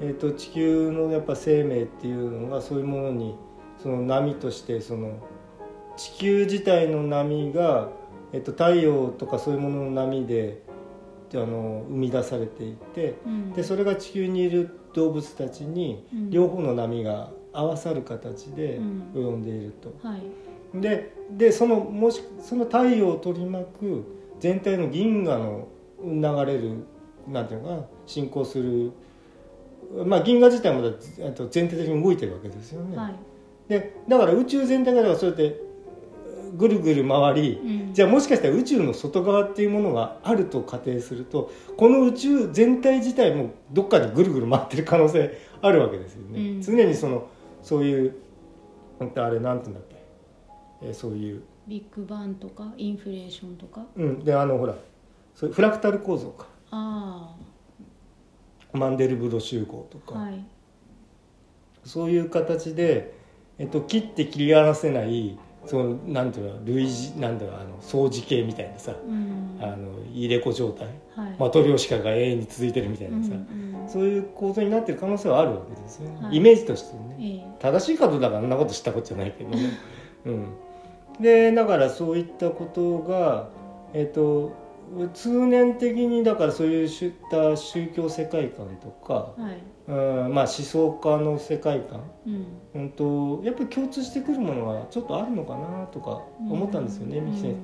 えー、と地球のやっぱ生命っていうのがそういうものにその波としてその地球自体の波が、えー、と太陽とかそういうものの波であの生み出されていてうん。でそれが地球にいる動物たちにうん。両方の波が合わさる形でうん。及んでいると。はい。ででそのもしその太陽を取り巻く全体の銀河の流れるなんていうのかな進行するまあ銀河自体も全体的に動いてるわけですよね。はい。でだから宇宙全体がだからそうやってぐるぐる回りうん。じゃあもしかしたら宇宙の外側っていうものがあると仮定するとこの宇宙全体自体もどっかでぐるぐる回ってる可能性あるわけですよね。うん。常にそのそういうあれなんていうんだっけ、えーそういう。ビッグバンとかインフレーションとか？うん、であのほらそれフラクタル構造か。あマンデルブロ集合とか、あはい。そういう形で、えっと、切って切り離せないそのなんていうの類似なんだろうあの相似形みたいなさ、うん。あの入れ子状態、はい。マトリョーシカが永遠に続いてるみたいなさ、うんうんそういう構造になってる可能性はあるわけですよね、はい。イメージとしてね。ええ。正しいかどうだかあんなことしたことじゃないけどね。うん、でだからそういったことが、えっと通念的にだからそういった宗教世界観とか、はい。うんまあ、思想家の世界観、うん。うん、とやっぱり共通してくるものがちょっとあるのかなとか思ったんですよね、うん。三木先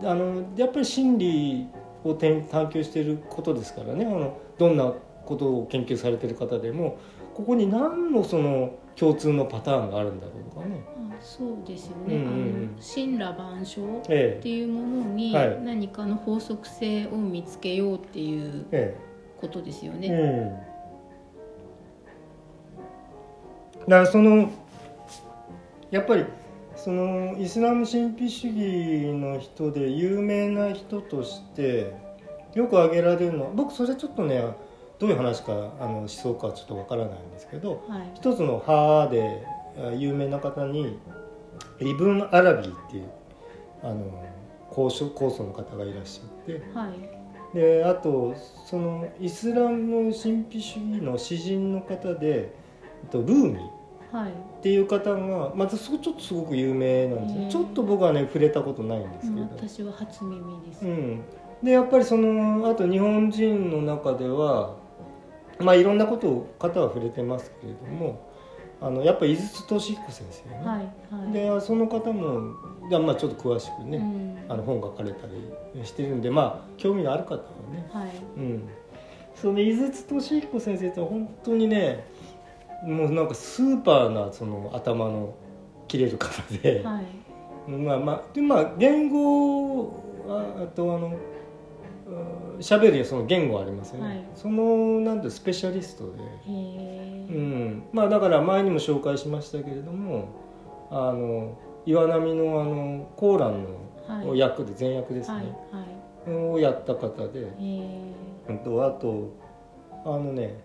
生。あのやっぱり真理を探探求していることですからねあのどんなことを研究されてる方でもここに何のその共通のパターンがあるんだろうとかね。あそうですよね、うんうんうん。あの神羅万象っえていうものにはい何かの法則性を見つけようっていうえことですよえね。うん、だからそのやっぱりそのイスラム神秘主義の人で有名な人としてよく挙げられるのは僕それちょっとねどういう話かあの思想かはちょっとわからないんですけどはい。一つの派であ有名な方にイブン・アラビーっていうあの高所高祖の方がいらっしゃってはい。であとそのイスラム神秘主義の詩人の方でとルーミはい。っていう方がまたそちょっとすごく有名なんですへーよちょっと僕はね触れたことないんですうんけど、私は初耳です。うん、でやっぱりそのあと日本人の中ではまあいろんなことを方は触れてますけれどもあのやっぱり井筒俊彦先生ね、はいはい。でその方もいやまあちょっと詳しくね、うん。あの本書かれたりしてるんでまあ興味のある方はね。はい。うん、その井筒俊彦先生って本当にねもうなんかスーパーなその頭の切れる方で、はい。まあまあでまあ言語ああとあのうん喋るその言語ありますよね、はい。そのなんてスペシャリストで、うん、まあだから前にも紹介しましたけれどもあの岩波のあのコーランはい。の役で前役ですはいね、はをやった方で、えうんとあとあのね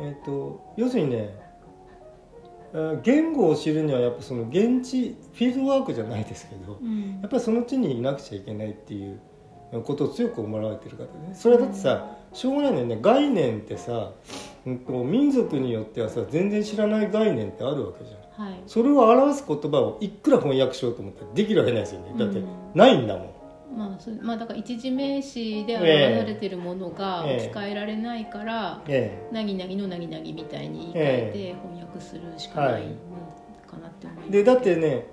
えっ、と要するにねえー言語を知るにはやっぱその現地フィールドワークじゃないですけどうん。やっぱりその地にいなくちゃいけないっていうことを強く思われてる方でね。それはだってさしょうがないんだよね。概念ってさ、うん、と民族によってはさ全然知らない概念ってあるわけじゃん。はい。それを表す言葉をいくら翻訳しようと思ったらできるわけないですよねだってうんないんだもん。まあそまあだから一時名詞で表されてるものがええ。置き換えられないからえなぎなぎのなぎなぎみたいに言い換えて翻訳するしかないのかなって思います。えでだってね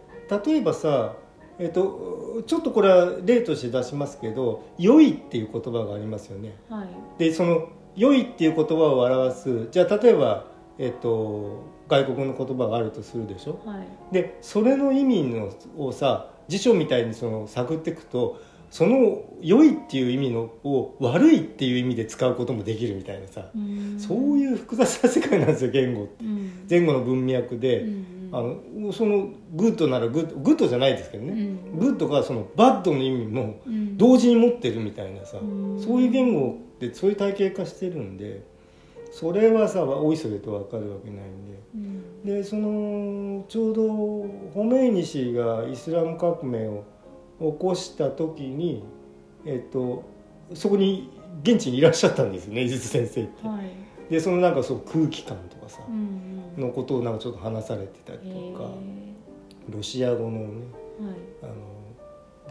例えばさえっと、ちょっとこれは例として出しますけど「良い」っていう言葉がありますよね。はい。でその「良い」っていう言葉を表すじゃあ例えば、えっと、外国の言葉があるとするでしょ？はい。でそれの意味のをさ辞書みたいにその探っていくとその「良い」っていう意味のを「悪い」っていう意味で使うこともできるみたいなさ、そうういう複雑な世界なんですよ言語って。ん。前後の文脈で、うんあのその good なら good good じゃないですけどうね、ん。 good がその bad の意味もうん。同時に持ってるみたいなさ、うん。そういう言語ってそういう体系化してるんでそれはさおいそれと分かるわけないんで。うん。でそのちょうどホメイニ氏がイスラム革命を起こした時に、えっと、そこに現地にいらっしゃったんですよね井筒先生って。はいでそのなんかそう空気感とかさ、うんうん。のことをなんかちょっと話されてたりへとか。えロシア語のねはい。あ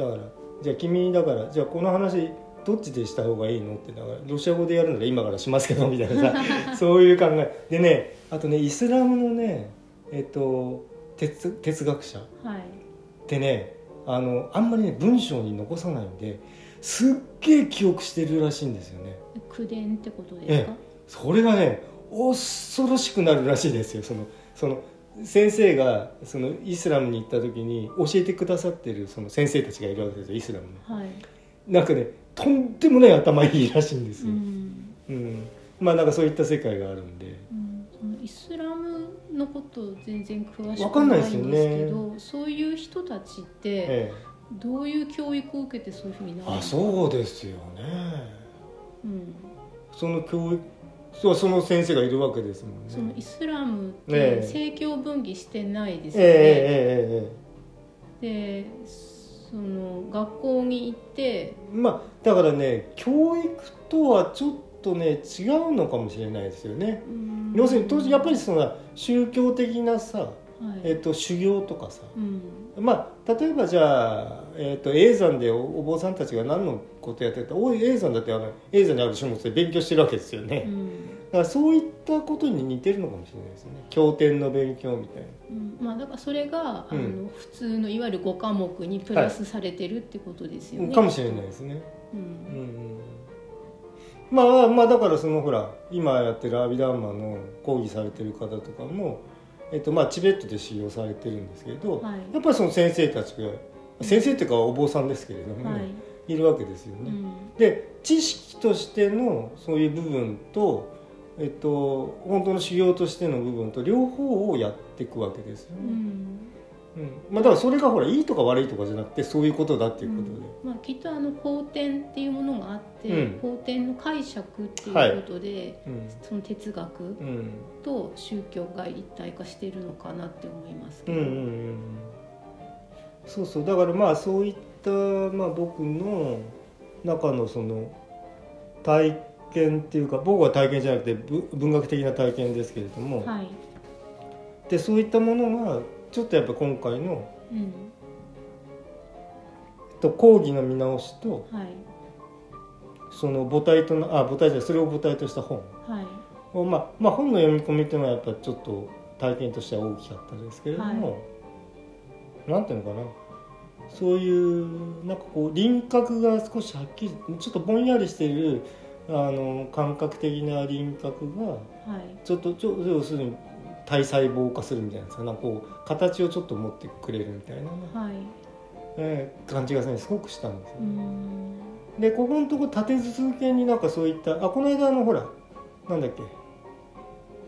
のだからじゃあ君だからじゃあこの話どっちでした方がいいの？ってだからロシア語でやるなら今からしますけどみたいなさ そういう考え。でねあとねイスラムのねえっと哲哲学者。っはい。てねあのあんまりね文章に残さないんですっげえ記憶してるらしいんですよね。口伝ってことですか、それがね恐ろしくなるらしいですよ。そのその先生がそのイスラムに行った時に教えてくださってるその先生たちがいるわけですよイスラムの。はい。なんかねとんでもない頭いいらしいんですうよ、ん。うん。まあなんかそういった世界があるんで。うん。そのイスラムのこと全然詳しくないいんですけどそういう人たちってえどういう教育を受けてそういうふうになえ、るのあそうですよね。うん、その教育そうその先生がいるわけですもんね。そのイスラムっええ。て政教分離してないですえよね、えええええでその学校に行って。えまあだからね教育とはちょっとね違うのかもしれないですよね。うん。要するに当時やっぱりその宗教的なさ、はい。えっと修行とかさうんまあ例えばじゃあ、えっと永山でおお坊さんたちが何のことやってた？おい永山だってあの永山にある書物で勉強してるわけですよね、うん。だからそういったことに似てるのかもしれないですよね。経典の勉強みたいな。うん。まあ、だからそれが、うん。あの普通のいわゆる5科目にプラスされてるってことですよね。かもしれないですね。うん。うんまあまあだからそのほら今やってるアビダンマの講義されてる方とかも、えっとまあ、チベットで修行されてるんですけど、はい。やっぱりその先生たちが先生っていうかお坊さんですけれどもね、はい。い、るわけですよね。うん。で知識としてのそういう部分と、えっと、本当の修行としての部分と両方をやっていくわけですよね。うんうん。まあ、だからそれがほらいいとか悪いとかじゃなくてそういうことだっていうことで。まあ、きっとあの法典っていうものがあって、うん。法典の解釈っていうことで、うん。その哲学うん。と宗教が一体化しているのかなって思いますけど、うんうんうん。そうそう。だからまあそういった、まあ、僕の中のその体験っていうか僕は体験じゃなくてぶ文学的な体験ですけれども、はい、でそういったものがちょっとやっぱ今回の、うん。えっと、講義の見直しとはい。その母体となあ母体じゃそれを母体とした本。はい。を、まあ、まあ本の読み込みっていうのはやっぱちょっと体験としては大きかったですけれども、なんていうのかな。そういうなんかこう輪郭が少しはっきりちょっとぼんやりしているあの感覚的な輪郭がはい。ちょっとちょ要するに体細胞化するみたいなさなんかこう形をちょっと持ってくれるみたいなね、はい。えー感じがねすごくしたんですようね。ん。でここのとこ立て続けになんかそういったあこの間あのほらなんだっけ、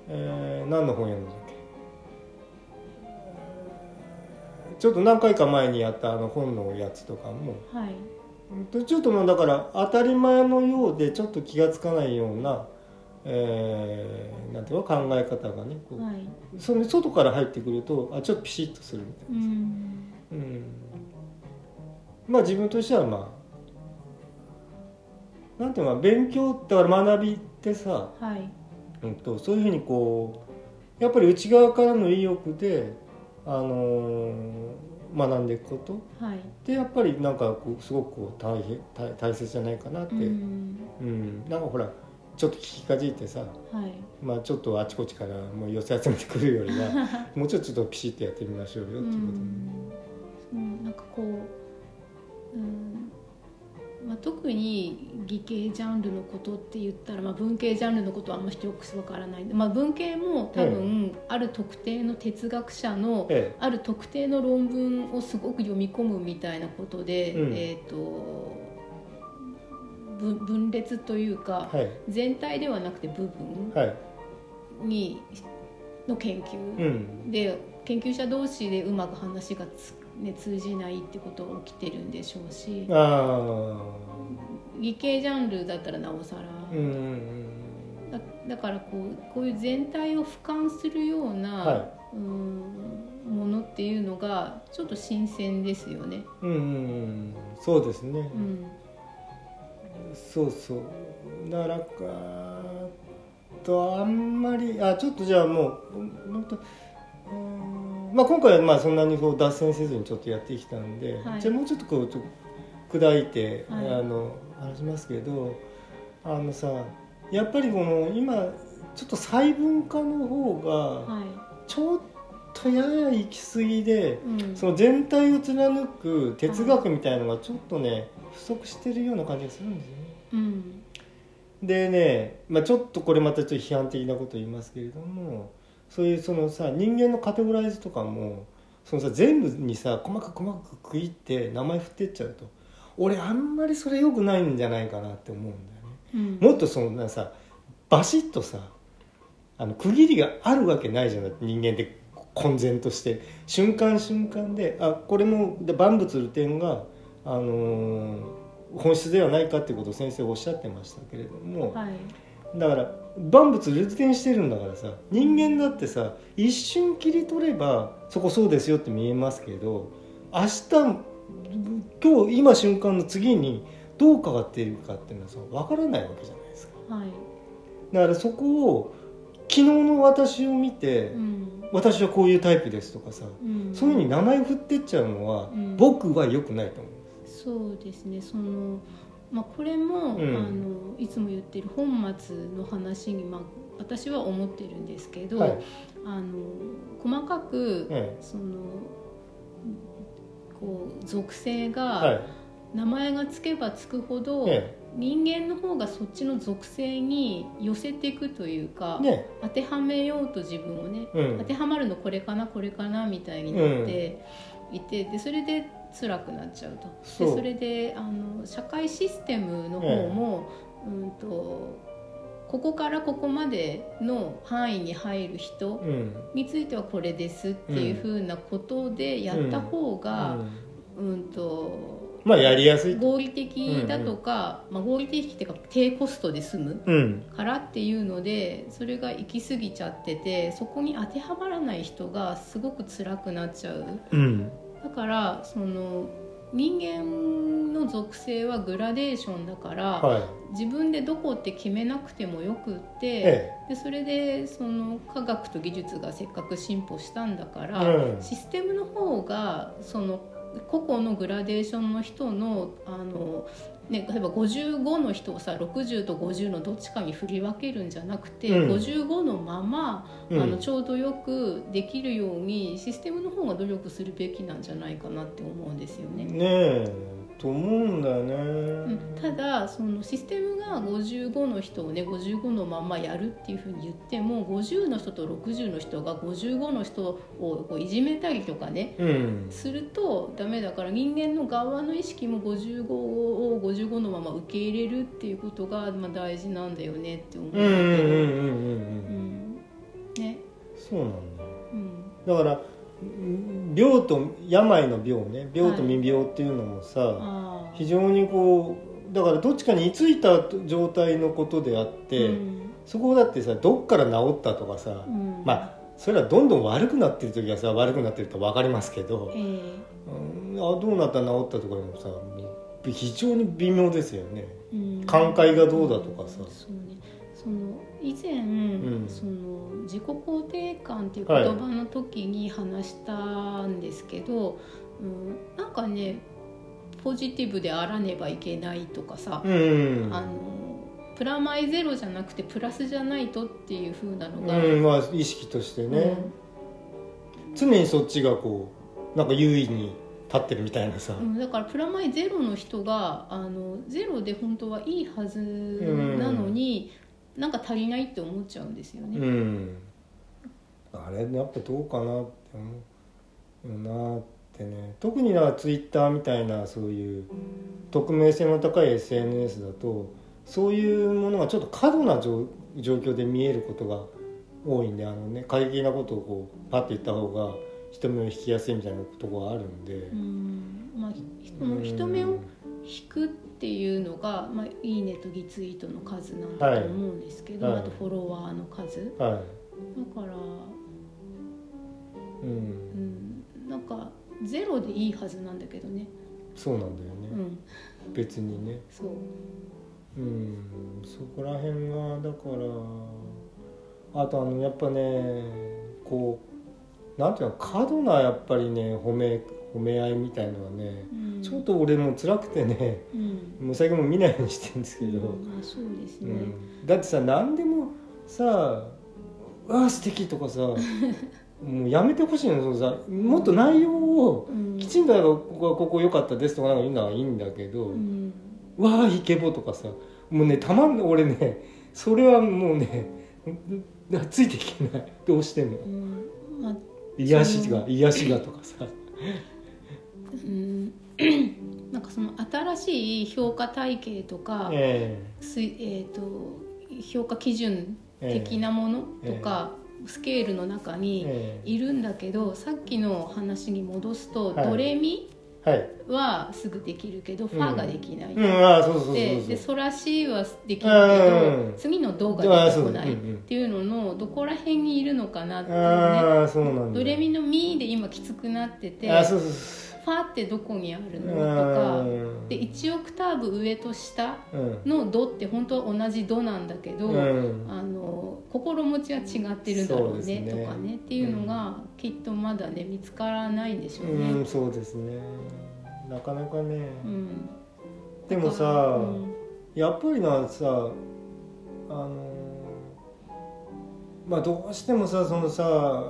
えー何の本やるんだっけ。ちょっと何回か前にやったあの本のやつとかも。はい。うんちょっともうだから当たり前のようでちょっと気が付かないような、えーなんていうの考え方がねはい。その外から入ってくるとあちょっとピシッとするみたいな。うん。うん。まあ自分としてはまあなんていうの勉強だから学びってさ、はい。うん、とそういうふうにこうやっぱり内側からの意欲で、あのー学んでいくこと。はい。ってやっぱりなんかこうすごくこう大変大大切じゃないかなって、ううんん。なんかほらちょっと聞きかじいてさ、はい。まあ、ちょっとあちこちからもう寄せ集めてくるよりは もうちょっとちょっとピシッとやってみましょうよっていうことん。なんかこう、うん。まあ、特に理系ジャンルのことって言ったら、まあ、文系ジャンルのことはあんまりよくわからないまあ、文系も多分ある特定の哲学者のえ。ある特定の論文をすごく読み込むみたいなことで、うん。えー、と分分裂というか、えはい。全体ではなくて部分はい。にの研究、うん。で研究者同士でうまく話がつ、ね、通じないってことが起きてるんでしょうしあ理系ジャンルだったらなおさら、だだからこうこういう全体を俯瞰するような、はうんものっていうのがちょっと新鮮ですよね。うんうんうん。そうですね、うんそうそう。だからかとあんまりあちょっとじゃあもう本当うんまあ今回はまあそんなにこう脱線せずにちょっとやってきたんで、はい。じゃあもうちょっとこうちょっと砕いて、はい。あの話しますけどあのさやっぱりこの今ちょっと細分化の方がはちょっとやや行き過ぎで、いうん。その全体を貫く哲学みたいのがちょっとね不足してるような感じがするんですよね。うんでね、まあ、ちょっとこれまたちょっと批判的なこと言いますけれどもそういうそのさ人間のカテゴライズとかもそのさ全部にさ細かく細かく区切って名前振ってっちゃうと俺あんまりそれ良くないんじゃないかなって思うんだよね。うんもっとそんなさバシッとさあの区切りがあるわけないじゃない人間って混然として瞬間瞬間であこれもで万物流転が、あのー本質ではないかっていうことを先生おっしゃってましたけれども、はい。だから万物流転してるんだからさ人間だってさ一瞬切り取ればそこそうですよって見えますけど明日今日今瞬間の次にどう変わっているかっていうのはさ分からないわけじゃないですか。はい。だからそこを昨日の私を見て、うん。私はこういうタイプですとかさ、うん。そういうふうに名前を振ってっちゃうのは、うん。僕は良くないと思うそうですね。その、まあ、これも、うん。あのいつも言ってる本末の話に、まあ、私は思ってるんですけど、はい。あの細かく、えそのこう属性えが、はい。名前がつけばつくほど、え人間の方がそっちの属性に寄せていくというか、えね。当てはめようと自分をね、うん。当てはまるのこれかなこれかなみたいになっていて、でそれで辛くなっちゃうと。そう。でそれであの社会システムの方も、うんとここからここまでの範囲に入る人うんについてはこれですっていうふうなことでやった方が、うん。うん。とまあやりやすいと。合理的だとか、まあ、合理的っていうか低コストで済むうん。からっていうのでそれが行き過ぎちゃっててそこに当てはまらない人がすごく辛くなっちゃう。うんだからその人間の属性はグラデーションだから、はい。自分でどこって決めなくてもよくって、えでそれでその科学と技術がせっかく進歩したんだから、うん。システムの方がその個々のグラデーションの人のあの、ね、例えば55の人をさ60と50のどっちかに振り分けるんじゃなくて、うん。55のまま、うん。あのちょうどよくできるようにシステムの方が努力するべきなんじゃないかなって思うんですよね。ねえと思うんだよね、うんただそのシステムが55の人をね55のままやるっていうふうに言っても50の人と60の人が55の人をこういじめたりとかねうん。するとダメだから人間の側の意識も55を55のまま受け入れるっていうことが、まあ、大事なんだよねって思うんだけど、ね。そうなんだ。ようん。だからうん病と病の病ね病と未病っていうのもさ、ああ非常にこうだからどっちかに居ついた状態のことであって、うん。そこだってさどっから治ったとかさ、うん。まあそれはどんどん悪くなってる時はさ悪くなってると分かりますけどえ、え。うん、あどうなった治ったとかでもさ非常に微妙ですよね。うん。寛解がどうだとかさ。そうねその以前、ん。その自己肯定感っていう言葉の時に話したんですけど、うん、なんかねポジティブであらねばいけないとかさ、うんあのプラマイゼロじゃなくてプラスじゃないとっていう風なのが、うんまあ意識としてね、常にそっちがこうなんか優位に立ってるみたいなさ、うんだからプラマイゼロの人があのゼロで本当はいいはずなのに、なんか足りないって思っちゃうんですよね。うん、あれやっぱどうかなって思うよなってね。特になツイッターみたいなそういう匿名性の高い SNS だとそういうものがちょっと過度な状状況で見えることが多いんであのね過激なことをこうパッと言った方が人目を引きやすいみたいなところがあるんで。う、ん。まあ、人目を引くっていうのが、まあ、いいねとリツイートの数なんだと思うんですけど、はい。あとフォロワーの数。はい。だから、う、うんん、なんかゼロでいいはずなんだけどね、そうなんだよね、うん、別にね。そう。うん。そこら辺がだからあとあのやっぱねこうなんていうの過度なやっぱりね褒め褒め合いみたいのはね、うん。ちょっと俺も辛くてねうん。もう最近も見ないようにしてるんですけど、うんあそうですね、うん。だってさ何でもさ「うわ素敵とかさ もうやめてほしいのそのさもっと内容をうん。きちんとここはここ良かったですとかなんか言うのはいいんだけど、うん。わあイケボとかさもうねたまん俺ねそれはもうねんついていけない。どうしても。うん。まあ癒しが癒しがとかさ。う んなんかその新しい評価体系とか、えすいえー、と評価基準的なものとか、スケールの中にええ。いるんだけどさっきの話に戻すと、はい。ドレミはい。はすぐできるけど、ファができない。うんうそうそうそうででソラシはできるけうどん。次のドが出てこないっていうののどこら辺にいるのかなっていうね。ドレミのミで今きつくなっててあそうそうそファってどこにあるうのとかうん。で1オクターブ上と下うん。のドって本当は同じドなんだけど、うん。あの心持ちは違ってるんだろうねとかねっていうのがきっとまだね見つからないんでしょうね。うんそうですね。なかなかね、うん。でもさ、うん。やっぱりなさあのまあどうしてもさそのさ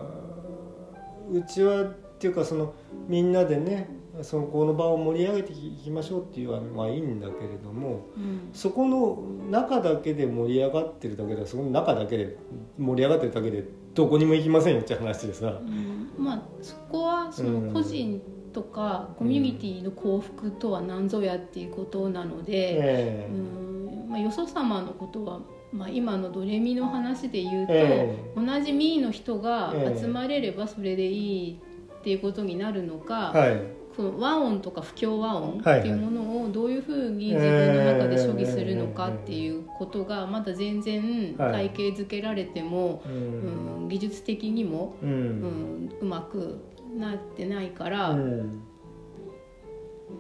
うちはっていうかそのみんなでねそのこの場を盛り上げていきましょうっていうのはまあいいんだけれどもうん。そこの中だけで盛り上がってるだけではそこの中だけで盛り上がってるだけでどこにも行きませんよって話でさ。うん。まあそこはその個人とかコミュニティの幸福とは何ぞやっていうことなので、まあ、よそ様のことは、まあ、今のドレミの話で言うと、え。同じミーの人がええ。集まれればそれでいいっていうことになるのか、はい。その和音とか不協和音はいっていうものをどういうふうに自分の中で処理するのかっていうことがまだ全然はい体系づけられても、ううんん、技術的にも、ううんん、うまくなってないから、うん。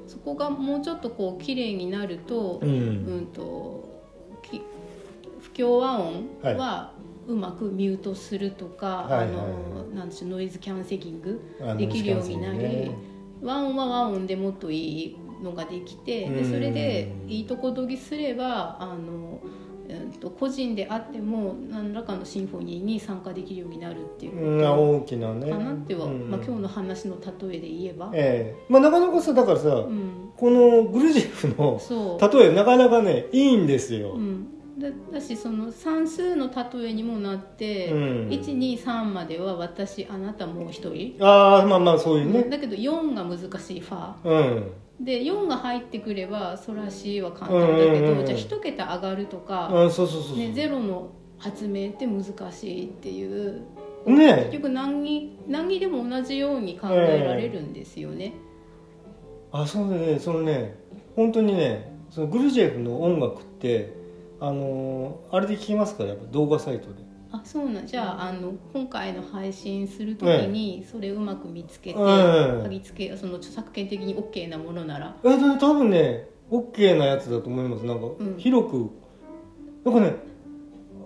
そこがもうちょっとこう綺麗になるとう、うんん、とき不協和音ははうまくミュートするとか、はいはい。あのなんでしょうノイズキャンセリングできるようになり、ね。和音は和音でもっといいのができてでそれでいいとこ取りすればあの、うん、と個人であっても何らかのシンフォニーに参加できるようになるっていう大きなね。とかなっては、うん。まあ、今日の話の例えで言えば、ええ。まあなかなかさだからさ、うん、このグルジエフの例えなかなかねいいんですよ、うん、だだしその算数の例えにもなって、うん。123までは私あなたもう一人、ああまあまあそういうね。だけど4が難しいファ。うん、で4が入ってくればソラシは簡単だけど、うんうんうんじゃあ1桁上がるとか、あそうそうそうそう、ね、ゼロの発明って難しいっていう、ね。結局何に何にでも同じように考えられるんですよね。あそうねそのね本当にねそのグルジエフの音楽ってあのーあれで聞きますか？らやっぱ動画サイトで。あそうなん。じゃああの今回の配信する時にそれをうまく見つけて、うん。貼り付けその著作権的に OK なものなら。えでも多分ね OK なやつだと思います。なんかうん。広く、なんかね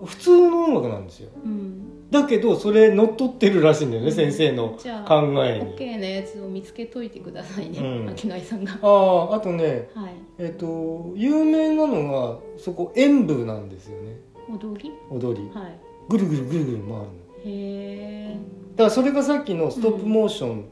普通の音楽なんですよ。うん、だけどそれ乗っ取ってるらしいんだよね、先生の考えに。OK なやつを見つけといてくださいね、うん。秋貝さんが。あああとねはい。えっ、と有名なのがそこ演舞なんですよね。踊り？踊り。はい。ぐるぐるぐるぐる回るの。へえだからそれがさっきのストップモーション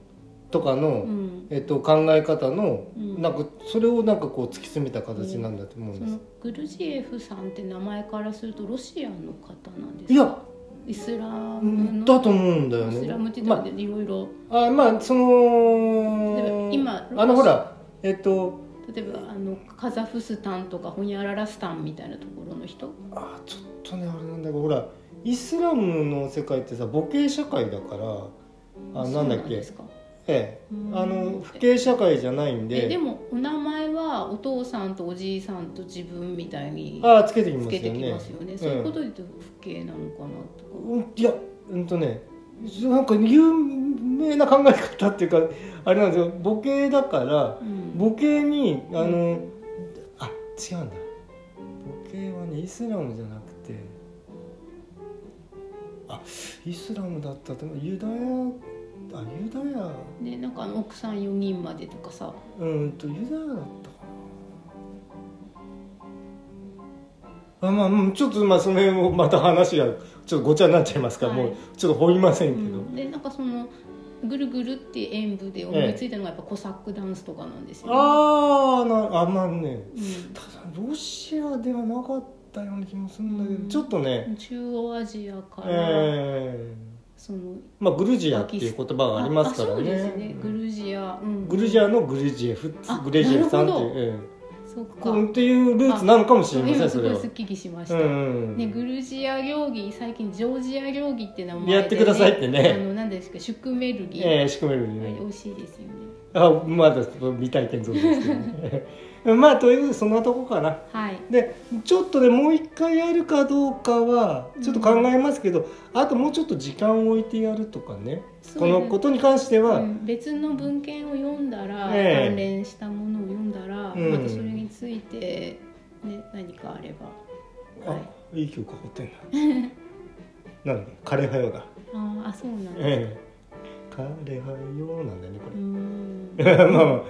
とかの、うん。えっと、考え方の、うん。なんかそれをなんかこう突き詰めた形なんだと思うんです、そのグルジエフさんって名前からするとロシアの方なんですか？いやイスラうムだと思うんだよイスラムってね言ったらいろいろ。あまあそのば今あのほらえっと例えばあのカザフスタンとかホニャララスタンみたいなところの人。あちょっとねあれなんだけどほらイスラムの世界ってさ母系社会だからあなんだっけ？そうですか？ええ。うん。あの父系社会じゃないんで。えでもお名前はお父さんとおじいさんと自分みたいにああつけてきますつけてきよねますよね。そういうことで言うと不敬なのかなと。か、うんいやうんとねなんか有名な考え方っていうかあれなんですよ。母系だからうん。母系にあの、あ違うんだ。母系はねイスラムじゃなくてあイスラムだったでもユダヤあユダヤ。でなんかあの奥さん4人までとかさ。うんとユダヤだったかな。あまあうんちょっとまあその辺をまた話がちょっとごちゃになっちゃいますから、はい。もうちょっと掘りませんうけど、ん。でなんかそのぐるぐるって演舞で思いついたのがやっぱコサックダンスとかなんですよ、ね。ああなあまあね。うん。ただロシアではなかったような気もするんだけど、うん。ちょっとね。中央アジアから、えそのーまあグルジアっていう言葉がありますからね。ね。グルジア、うん、グルジアのグルジエフあグレジエフさんっていうそっか。っていうルーツなのかもしれませんそれは。すっきりしました、うん。うんね、グルジア料理最近ジョージア料理って名前で、やってくださいってね。あの何ですかシュクメルギ、ええ仕組めるあれね美味しいですよね。あまだ未体験像ですけどねまあということでそんなとこかな。はい。でちょっとでもう一回やるかどうかはちょっと考えますけど、あともうちょっと時間を置いてやるとかね。このことに関しては、うん。別の文献を読んだら、ええ。関連したものを読んだら、うん。またそれについて、ね、何かあれば、あはい、いい曲かかってんな なんだ？枯れ葉よだ。ああそうなんです、ええ。枯れ葉よなんだよねこうん。れ まあまあ。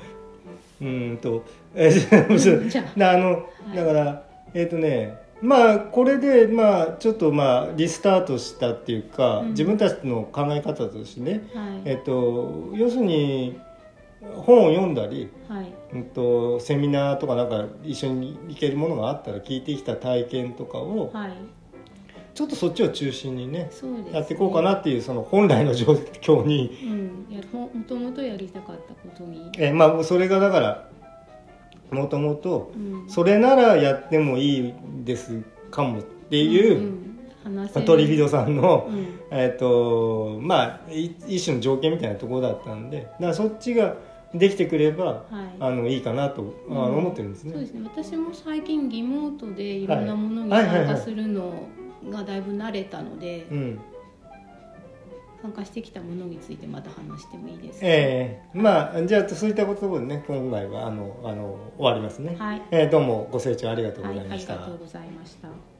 うーんとえーじゃあ。のい。だからえっ、とねまあこれでまあちょっとまあリスタートしたっていうか、うん。自分たちの考え方としてねはい。えっと要するに本を読んだり、はい。うん、とセミナーとかなんか一緒に行けるものがあったら聞いてきた体験とかをはい。ちょっとそっちを中心にねね、やっていこうかなっていうその本来の状況に、うん、やももともとやりたかったことに、えーまあそれがだからもともとうん、それならやってもいいですかもっていう、んん。話せる。トリフィドさんの、うん。えっ、とまあい一種の条件みたいなところだったんでだからそっちができてくればはい。あのいいかなと、うん。思ってるんですね。そうですね。私も最近リモートでいろんなものにはいはいはいはい。参加するのがだいぶ慣れたので、うん参加してきたものについてまた話してもいいですか、ええまあじゃあそういったことでね今回はあのあの終わりますね、はい、えーどうもご清聴ありがとうごはい、ありざいました。がとうございました。